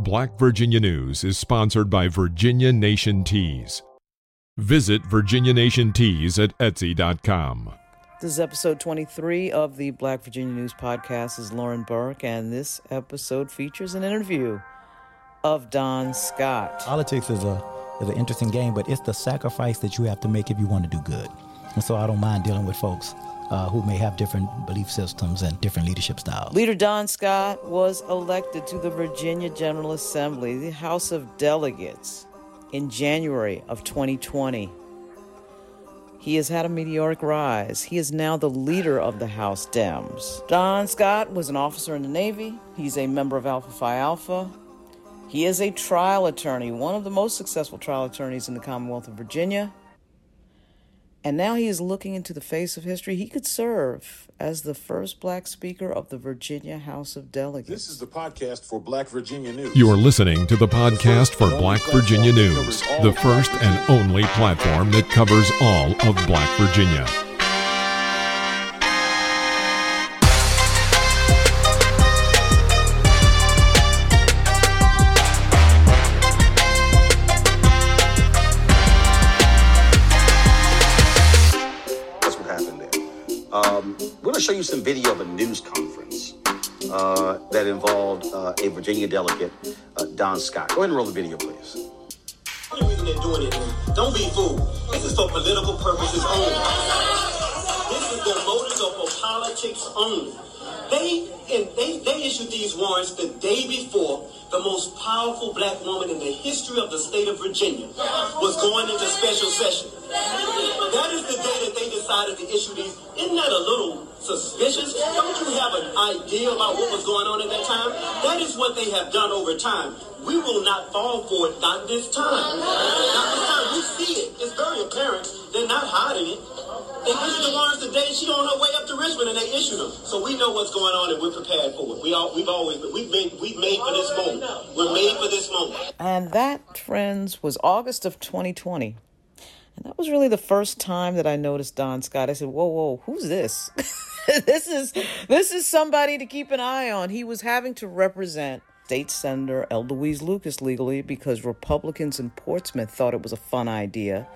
Black Virginia News is sponsored by Virginia Nation Teas. Visit Virginia Nation Teas at Etsy.com. This is episode 23 of the Black Virginia News Podcast. This is Lauren Burke, and this episode features an interview of Don Scott. Politics is a is an interesting game, but it's the sacrifice that you have to make if you want to do good. And so I don't mind dealing with folks uh, who may have different belief systems and different leadership styles. Leader Don Scott was elected to the Virginia General Assembly, the House of Delegates, in January of 2020. He has had a meteoric rise. He is now the leader of the House Dems. Don Scott was an officer in the Navy. He's a member of Alpha Phi Alpha. He is a trial attorney, one of the most successful trial attorneys in the Commonwealth of Virginia. And now he is looking into the face of history. He could serve as the first black speaker of the Virginia House of Delegates. This is the podcast for Black Virginia News. You are listening to the podcast for Black Virginia News, the first and only platform that covers all of Black Virginia. Show you some video of a news conference uh, that involved uh, a Virginia delegate, uh, Don Scott. Go ahead and roll the video, please. The reason they're doing it, don't be fooled. This is for political purposes only. This is their motives are for politics only. They and they, they issued these warrants the day before the most powerful black woman in the history of the state of Virginia was going into special session. That is the day that they decided to issue these. Isn't that a little suspicious? Don't you have an idea about what was going on at that time? That is what they have done over time. We will not fall for it, not this time. Not this time. We see it. It's very apparent. They're not hiding it. They issued the warrants the day she on her way up to Richmond, and they issued them. So we know what's going on, and we're prepared for it. We all, we've always, we've made, we've made for this moment. We're made for this moment. And that, friends, was August of 2020. And that was really the first time that I noticed Don Scott. I said, "Whoa, whoa, who's this? this is this is somebody to keep an eye on." He was having to represent State Senator Louise Lucas legally because Republicans in Portsmouth thought it was a fun idea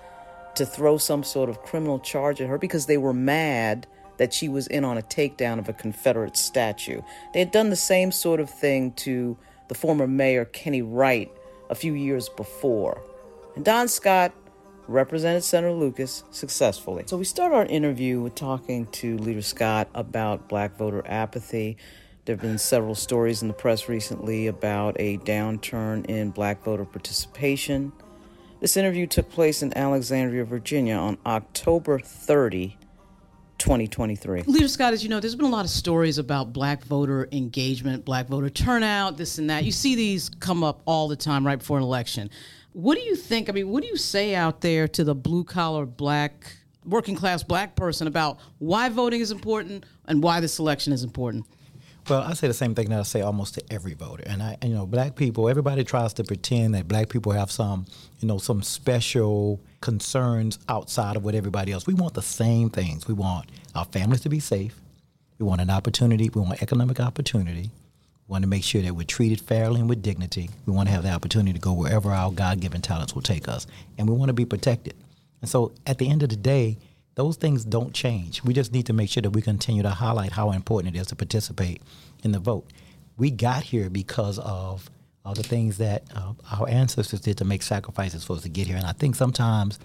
to throw some sort of criminal charge at her because they were mad that she was in on a takedown of a Confederate statue. They had done the same sort of thing to the former mayor Kenny Wright a few years before. And Don Scott represented Senator Lucas successfully. So we start our interview with talking to Leader Scott about black voter apathy. There have been several stories in the press recently about a downturn in black voter participation. This interview took place in Alexandria, Virginia on October 30, 2023. Leader Scott, as you know, there's been a lot of stories about black voter engagement, black voter turnout, this and that. You see these come up all the time right before an election. What do you think? I mean, what do you say out there to the blue collar black, working class black person about why voting is important and why this election is important? Well, I say the same thing that I say almost to every voter, and I, and, you know, black people. Everybody tries to pretend that black people have some, you know, some special concerns outside of what everybody else. We want the same things. We want our families to be safe. We want an opportunity. We want economic opportunity. We want to make sure that we're treated fairly and with dignity. We want to have the opportunity to go wherever our God-given talents will take us, and we want to be protected. And so, at the end of the day, those things don't change. We just need to make sure that we continue to highlight how important it is to participate in the vote. We got here because of uh, the things that uh, our ancestors did to make sacrifices for us to get here. And I think sometimes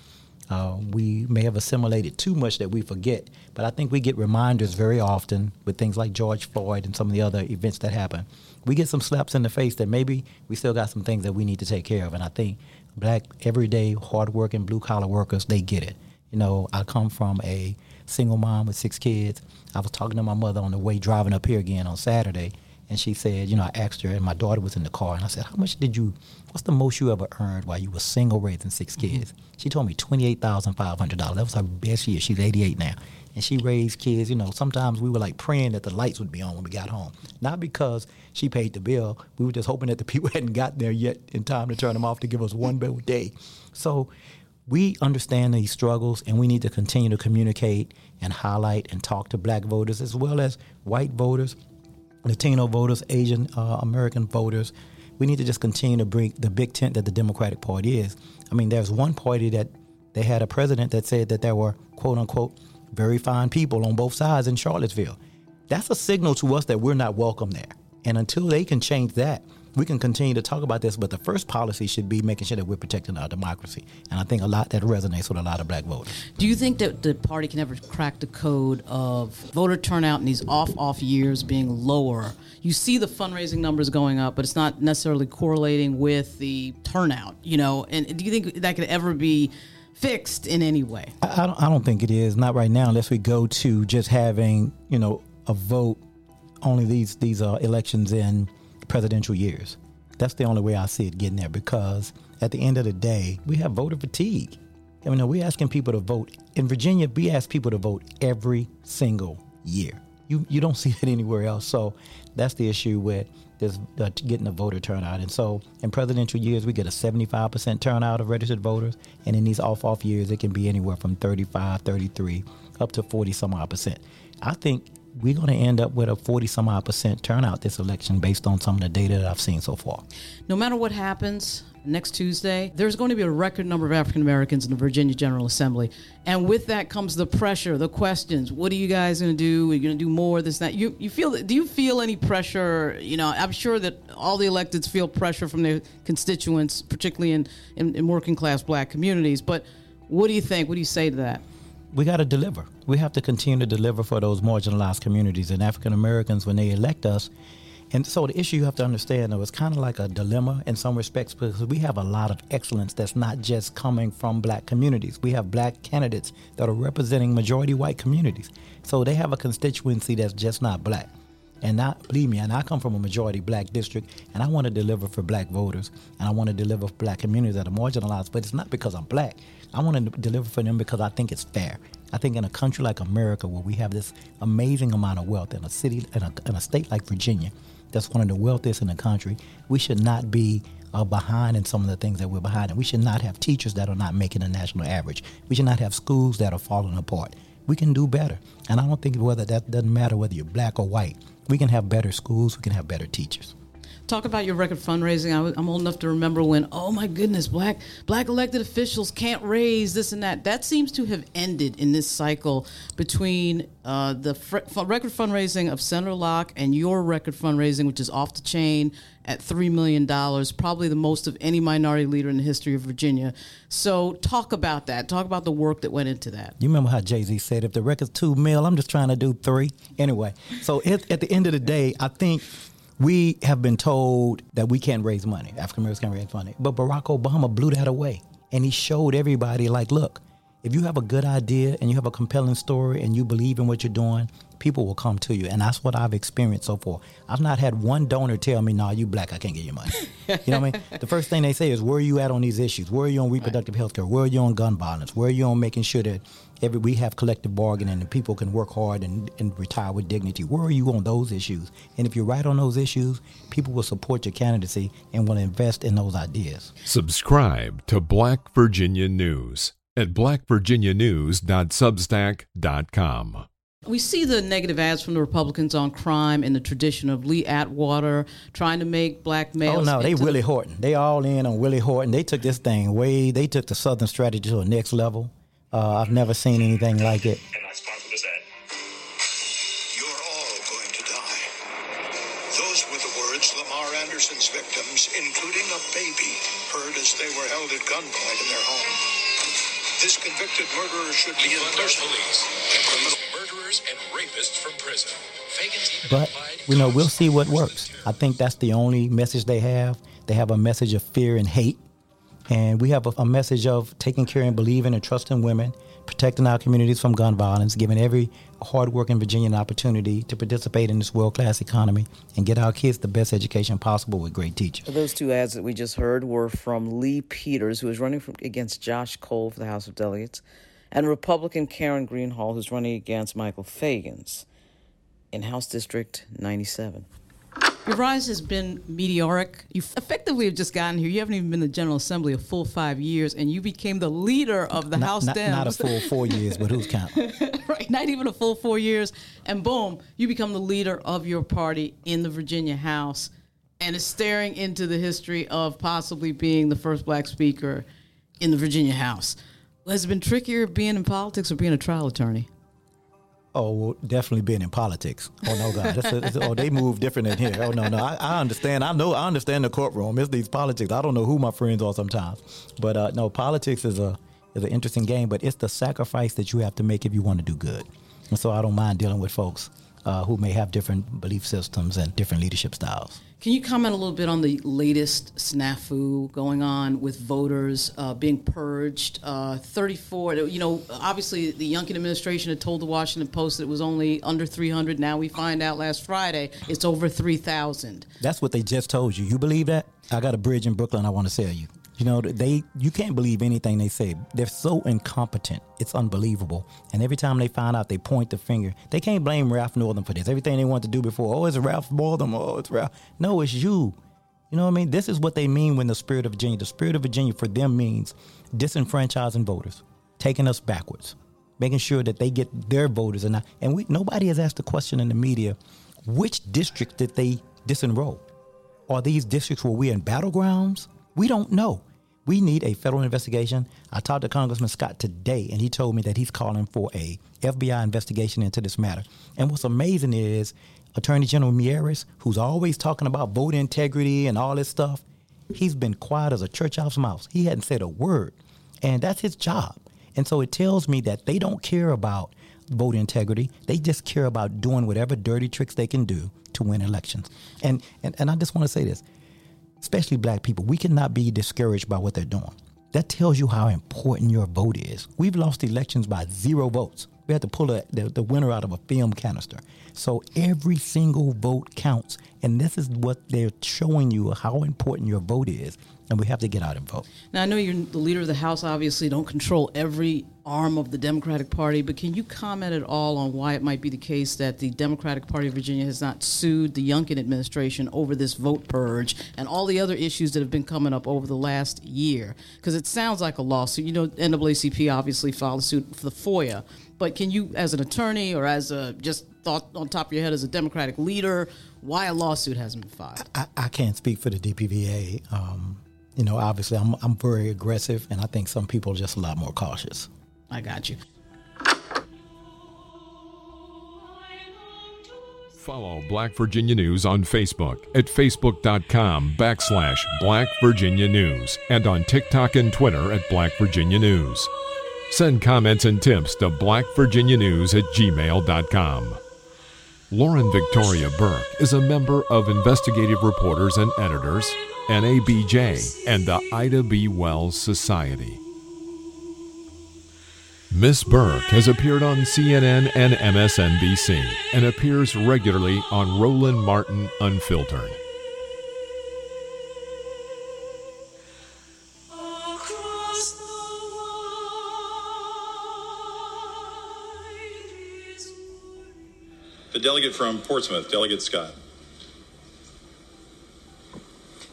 uh, we may have assimilated too much that we forget. But I think we get reminders very often with things like George Floyd and some of the other events that happen. We get some slaps in the face that maybe we still got some things that we need to take care of. And I think black, everyday, hardworking, blue collar workers, they get it. You know, I come from a single mom with six kids. I was talking to my mother on the way driving up here again on Saturday, and she said, you know, I asked her, and my daughter was in the car, and I said, how much did you, what's the most you ever earned while you were single raising six mm-hmm. kids? She told me $28,500. That was her best year. She's 88 now. And she raised kids, you know, sometimes we were like praying that the lights would be on when we got home. Not because she paid the bill. We were just hoping that the people hadn't gotten there yet in time to turn them off to give us one bill a day. So we understand these struggles and we need to continue to communicate and highlight and talk to black voters as well as white voters, Latino voters, Asian uh, American voters, We need to just continue to bring the big tent that the Democratic Party is. I mean, there's one party that they had a president that said that there were quote unquote very fine people on both sides in Charlottesville. That's a signal to us that we're not welcome there. And until they can change that, we can continue to talk about this, but the first policy should be making sure that we're protecting our democracy. And I think a lot that resonates with a lot of black voters. Do you think that the party can ever crack the code of voter turnout in these off off years being lower? You see the fundraising numbers going up, but it's not necessarily correlating with the turnout, you know? And do you think that could ever be fixed in any way? I, I don't, I don't think it is. Not right now, unless we go to just having, you know, a vote only these these uh, elections in presidential years. That's the only way I see it getting there because at the end of the day, we have voter fatigue. I mean, we're asking people to vote. In Virginia, we ask people to vote every single year. You, you don't see it anywhere else. So that's the issue with this uh, getting the voter turnout. And so in presidential years, we get a 75% turnout of registered voters. And in these off off years, it can be anywhere from 35, 33, up to 40 some odd percent. I think we're going to end up with a 40 some odd percent turnout this election based on some of the data that I've seen so far. No matter what happens next Tuesday, there's going to be a record number of African Americans in the Virginia General Assembly. And with that comes the pressure, the questions. What are you guys going to do? Are you going to do more, this, that? You, you feel, do you feel any pressure? You know, I'm sure that all the electeds feel pressure from their constituents, particularly in, in, in working class black communities. But what do you think? What do you say to that? We got to deliver. We have to continue to deliver for those marginalized communities and African Americans when they elect us. And so the issue you have to understand, though, it's kind of like a dilemma in some respects because we have a lot of excellence that's not just coming from black communities. We have black candidates that are representing majority white communities. So they have a constituency that's just not black. And not believe me, and I come from a majority black district, and I want to deliver for black voters, and I want to deliver for black communities that are marginalized. But it's not because I'm black. I want to deliver for them because I think it's fair. I think in a country like America, where we have this amazing amount of wealth, in a city, in a, in a state like Virginia, that's one of the wealthiest in the country, we should not be uh, behind in some of the things that we're behind. And we should not have teachers that are not making a national average. We should not have schools that are falling apart. We can do better. And I don't think whether that doesn't matter whether you're black or white we can have better schools, we can have better teachers. Talk about your record fundraising. I, am old enough to remember when, oh my goodness, black black elected officials can't raise this and that. That seems to have ended in this cycle between uh, the fr- record fundraising of Senator Locke and your record fundraising, which is off the chain at $3 million, probably the most of any minority leader in the history of Virginia. So, talk about that. Talk about the work that went into that. You remember how Jay Z said, if the record's two mil, I'm just trying to do three? Anyway, so at, at the end of the day, I think we have been told that we can't raise money, African Americans can't raise money. But Barack Obama blew that away. And he showed everybody, like, look, if you have a good idea and you have a compelling story and you believe in what you're doing, people will come to you. And that's what I've experienced so far. I've not had one donor tell me, nah, you black, I can't give you money. you know what I mean? The first thing they say is, where are you at on these issues? Where are you on reproductive right. health care? Where are you on gun violence? Where are you on making sure that every we have collective bargaining and people can work hard and, and retire with dignity? Where are you on those issues? And if you're right on those issues, people will support your candidacy and will invest in those ideas. Subscribe to Black Virginia News at blackvirginianews.substack.com. We see the negative ads from the Republicans on crime in the tradition of Lee Atwater trying to make black males. Oh no, they Willie Horton. They all in on Willie Horton. They took this thing way. They took the Southern strategy to a next level. Uh, I've never seen anything like it. This convicted murderer should be in prison. Police. murderers and rapists from prison. But you know, we'll see what works. I think that's the only message they have. They have a message of fear and hate, and we have a, a message of taking care and believing and trusting women protecting our communities from gun violence, giving every hardworking Virginian opportunity to participate in this world class economy and get our kids the best education possible with great teachers. Those two ads that we just heard were from Lee Peters, who is running from, against Josh Cole for the House of Delegates, and Republican Karen Greenhalgh, who's running against Michael Feggans in House District 97. Your rise has been meteoric. You effectively have just gotten here. You haven't even been in the General Assembly a full five years, and you became the leader of the not, House not, Dems. Not a full four years, but who's counting? right, not even a full four years. And boom, you become the leader of your party in the Virginia House. and is staring into the history of possibly being the first black speaker in the Virginia House. Has it been trickier being in politics or being a trial attorney? Oh, well, definitely being in politics. Oh no, God! It's a, oh, they move different in here. Oh no, no. I, I, understand. I know. I understand the courtroom. It's these politics. I don't know who my friends are sometimes, but uh, no, politics is a is an interesting game. But it's the sacrifice that you have to make if you want to do good. And so I don't mind dealing with folks uh, who may have different belief systems and different leadership styles. Can you comment a little bit on the latest snafu going on with voters uh, being purged? Uh, 34, you know, obviously the Youngkin administration had told the Washington Post that it was only under 300. Now we find out last Friday it's over 3,000. That's what they just told you. You believe that? I got a bridge in Brooklyn I want to sell you. You know, they you can't believe anything they say. They're so incompetent. It's unbelievable. And every time they find out, they point the finger. They can't blame Ralph Northam for this. Everything they want to do before, oh, it's Ralph Northam. Oh, it's Ralph. No, it's you. You know what I mean? This is what they mean when the spirit of Virginia. The spirit of Virginia for them means disenfranchising voters, taking us backwards, making sure that they get their voters. And not. and we nobody has asked the question in the media, which district did they disenroll? Are these districts where we're in battlegrounds? We don't know. We need a federal investigation. I talked to Congressman Scott today, and he told me that he's calling for a FBI investigation into this matter. And what's amazing is Attorney General Miyares, who's always talking about voter integrity and all this stuff, he's been quiet as a church house mouse. He hadn't said a word, and that's his job. And so it tells me that they don't care about voter integrity. They just care about doing whatever dirty tricks they can do to win elections. And and, and I just want to say this especially black people, we cannot be discouraged by what they're doing. That tells you how important your vote is. We've lost elections by zero votes. We had to pull a, the, the winner out of a film canister. So every single vote counts. And this is what they're showing you how important your vote is and we have to get out and vote. Now, I know you're the leader of the House, obviously, don't control every arm of the Democratic Party, but can you comment at all on why it might be the case that the Democratic Party of Virginia has not sued the Youngkin administration over this vote purge and all the other issues that have been coming up over the last year? Because it sounds like a lawsuit. You know, NAACP obviously filed suit for the FOIA, but can you, as an attorney or as a just thought on top of your head as a Democratic leader, why a lawsuit hasn't been filed? I, I can't speak for the DPVA. Um, you know, obviously I'm, I'm very aggressive, and I think some people are just a lot more cautious. I got you. Follow Black Virginia News on Facebook at facebook.com backslash Black Virginia News and on TikTok and Twitter at Black Virginia News. Send comments and tips to blackvirginianews at gmail.com. Lauren Victoria Burke is a member of Investigative Reporters and Editors NABJ, and the Ida B. Wells Society. Miss Burke has appeared on CNN and MSNBC and appears regularly on Roland Martin Unfiltered. Delegate from Portsmouth, Delegate Scott.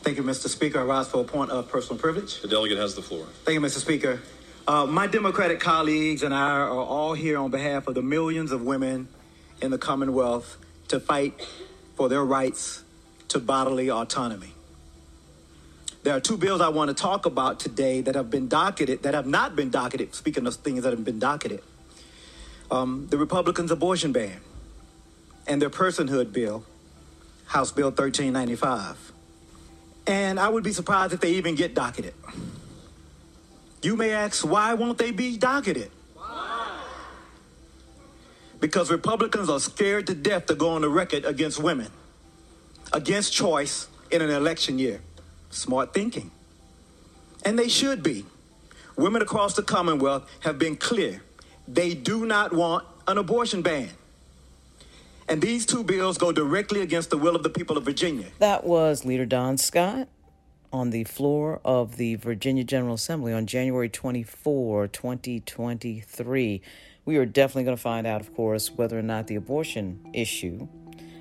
Thank you, Mr. Speaker. I rise for a point of personal privilege. The delegate has the floor. Thank you, Mr. Speaker. Uh, my Democratic colleagues and I are all here on behalf of the millions of women in the Commonwealth to fight for their rights to bodily autonomy. There are two bills I want to talk about today that have been docketed, that have not been docketed, speaking of things that have been docketed. Um, the Republicans' abortion ban and their personhood bill, House Bill 1395 and I would be surprised if they even get docketed. You may ask, why won't they be docketed? Because Republicans are scared to death to go on the record against women, against choice in an election year. Smart thinking. And they should be. Women across the Commonwealth have been clear. They do not want an abortion ban. And these two bills go directly against the will of the people of Virginia. That was Leader Don Scott on the floor of the Virginia General Assembly on January 24, 2023. We are definitely going to find out, of course, whether or not the abortion issue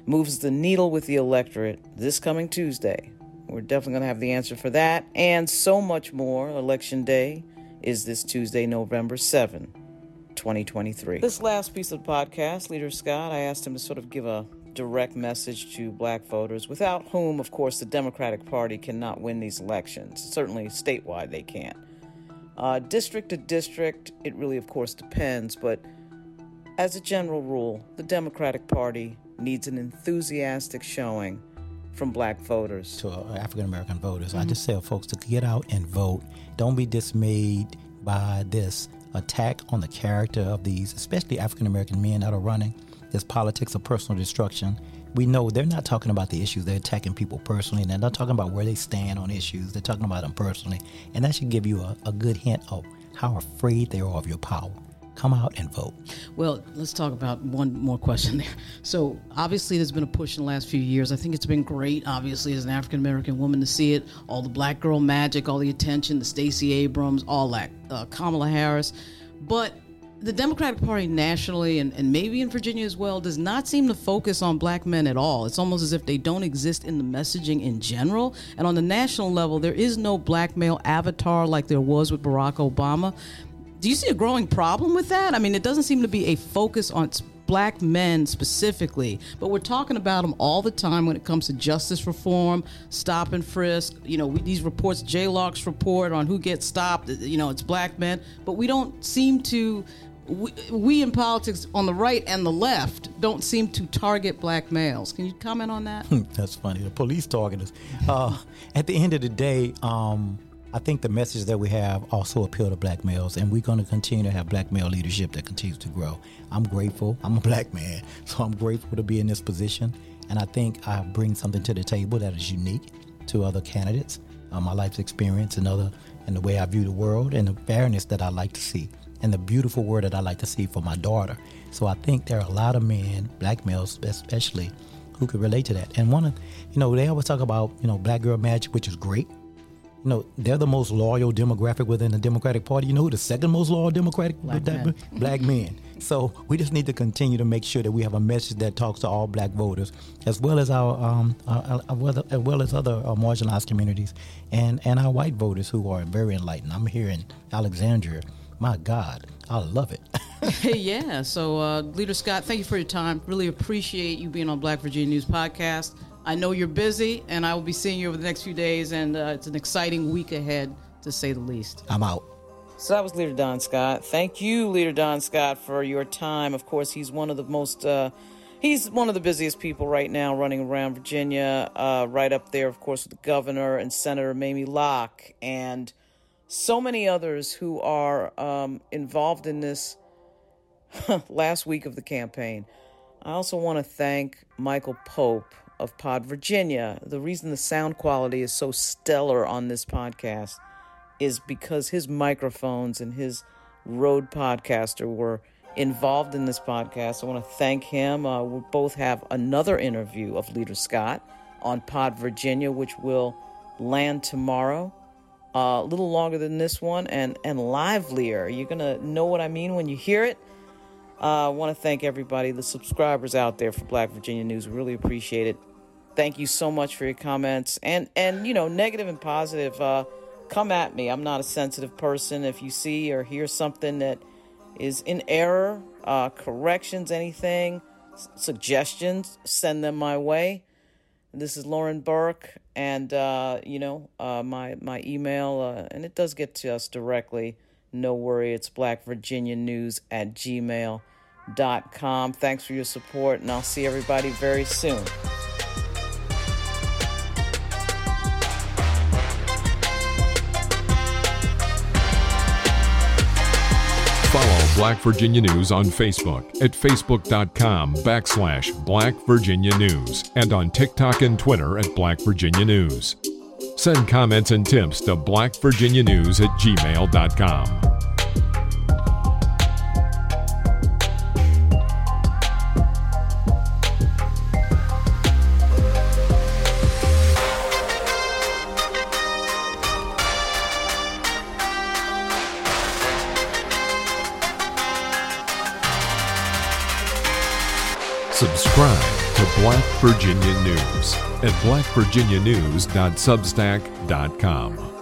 moves the needle with the electorate this coming Tuesday. We're definitely going to have the answer for that and so much more. Election Day is this Tuesday, November 7. 2023. This last piece of the podcast, Leader Scott, I asked him to sort of give a direct message to black voters, without whom, of course, the Democratic Party cannot win these elections. Certainly statewide, they can't. Uh, district to district, it really, of course, depends, but as a general rule, the Democratic Party needs an enthusiastic showing from black voters. To uh, African American voters. Mm-hmm. I just tell folks to get out and vote. Don't be dismayed by this attack on the character of these, especially African American men that are running this politics of personal destruction. We know they're not talking about the issues, they're attacking people personally, and they're not talking about where they stand on issues, they're talking about them personally. And that should give you a, a good hint of how afraid they are of your power come out and vote. Well, let's talk about one more question there. So, obviously, there's been a push in the last few years. I think it's been great, obviously, as an African American woman to see it. All the black girl magic, all the attention, the Stacey Abrams, all that, uh, Kamala Harris. But the Democratic Party nationally and, and maybe in Virginia as well does not seem to focus on black men at all. It's almost as if they don't exist in the messaging in general. And on the national level, there is no black male avatar like there was with Barack Obama do you see a growing problem with that? I mean, it doesn't seem to be a focus on black men specifically, but we're talking about them all the time when it comes to justice reform, stop and frisk. You know, we, these reports, JLARC's report on who gets stopped, you know, it's black men, but we don't seem to. We, we in politics on the right and the left don't seem to target black males. Can you comment on that? That's funny. The police target us. Uh, at the end of the day, um, I think the message that we have also appeal to black males, and we're going to continue to have black male leadership that continues to grow. I'm grateful. I'm a black man, so I'm grateful to be in this position, and I think I bring something to the table that is unique to other candidates. Uh, my life's experience and other, and the way I view the world, and the fairness that I like to see, and the beautiful world that I like to see for my daughter. So I think there are a lot of men, black males especially, who could relate to that. And one of, you know, they always talk about, you know, black girl magic, which is great you know, they're the most loyal demographic within the Democratic Party. You know who the second most loyal Democratic black men. black men. So we just need to continue to make sure that we have a message that talks to all black voters, as well as our, um, our, our as well as other uh, marginalized communities, and and our white voters who are very enlightened. I'm here in Alexandria. My God, I love it. yeah. So, uh, Leader Scott, thank you for your time. Really appreciate you being on Black Virginia News Podcast. I know you're busy, and I will be seeing you over the next few days, and uh, it's an exciting week ahead, to say the least. I'm out. So that was Leader Don Scott. Thank you, Leader Don Scott, for your time. Of course, he's one of the most, uh, he's one of the busiest people right now running around Virginia, uh, right up there, of course, with the governor and Senator Mamie Locke, and so many others who are um, involved in this last week of the campaign. I also want to thank Michael Pope of Pod Virginia. The reason the sound quality is so stellar on this podcast is because his microphones and his Rode podcaster were involved in this podcast. I want to thank him. Uh, we both have another interview of Leader Scott on Pod Virginia, which will land tomorrow. Uh, a little longer than this one and, and livelier. You're going to know what I mean when you hear it. Uh, I want to thank everybody, the subscribers out there for Black Virginia News. Really appreciate it. Thank you so much for your comments and and you know negative and positive. Uh, come at me. I'm not a sensitive person. If you see or hear something that is in error, uh, corrections, anything, s- suggestions, send them my way. This is Lauren Burke, and uh, you know uh, my my email, uh, and it does get to us directly no worry, it's Black Virginia News at gmail.com. Thanks for your support, and I'll see everybody very soon. Follow Black Virginia News on Facebook at facebook.com backslash Black Virginia News and on TikTok and Twitter at Black Virginia News. Send comments and tips to blackvirginianews at gmail.com. Black Virginia News at blackvirginianews.substack.com.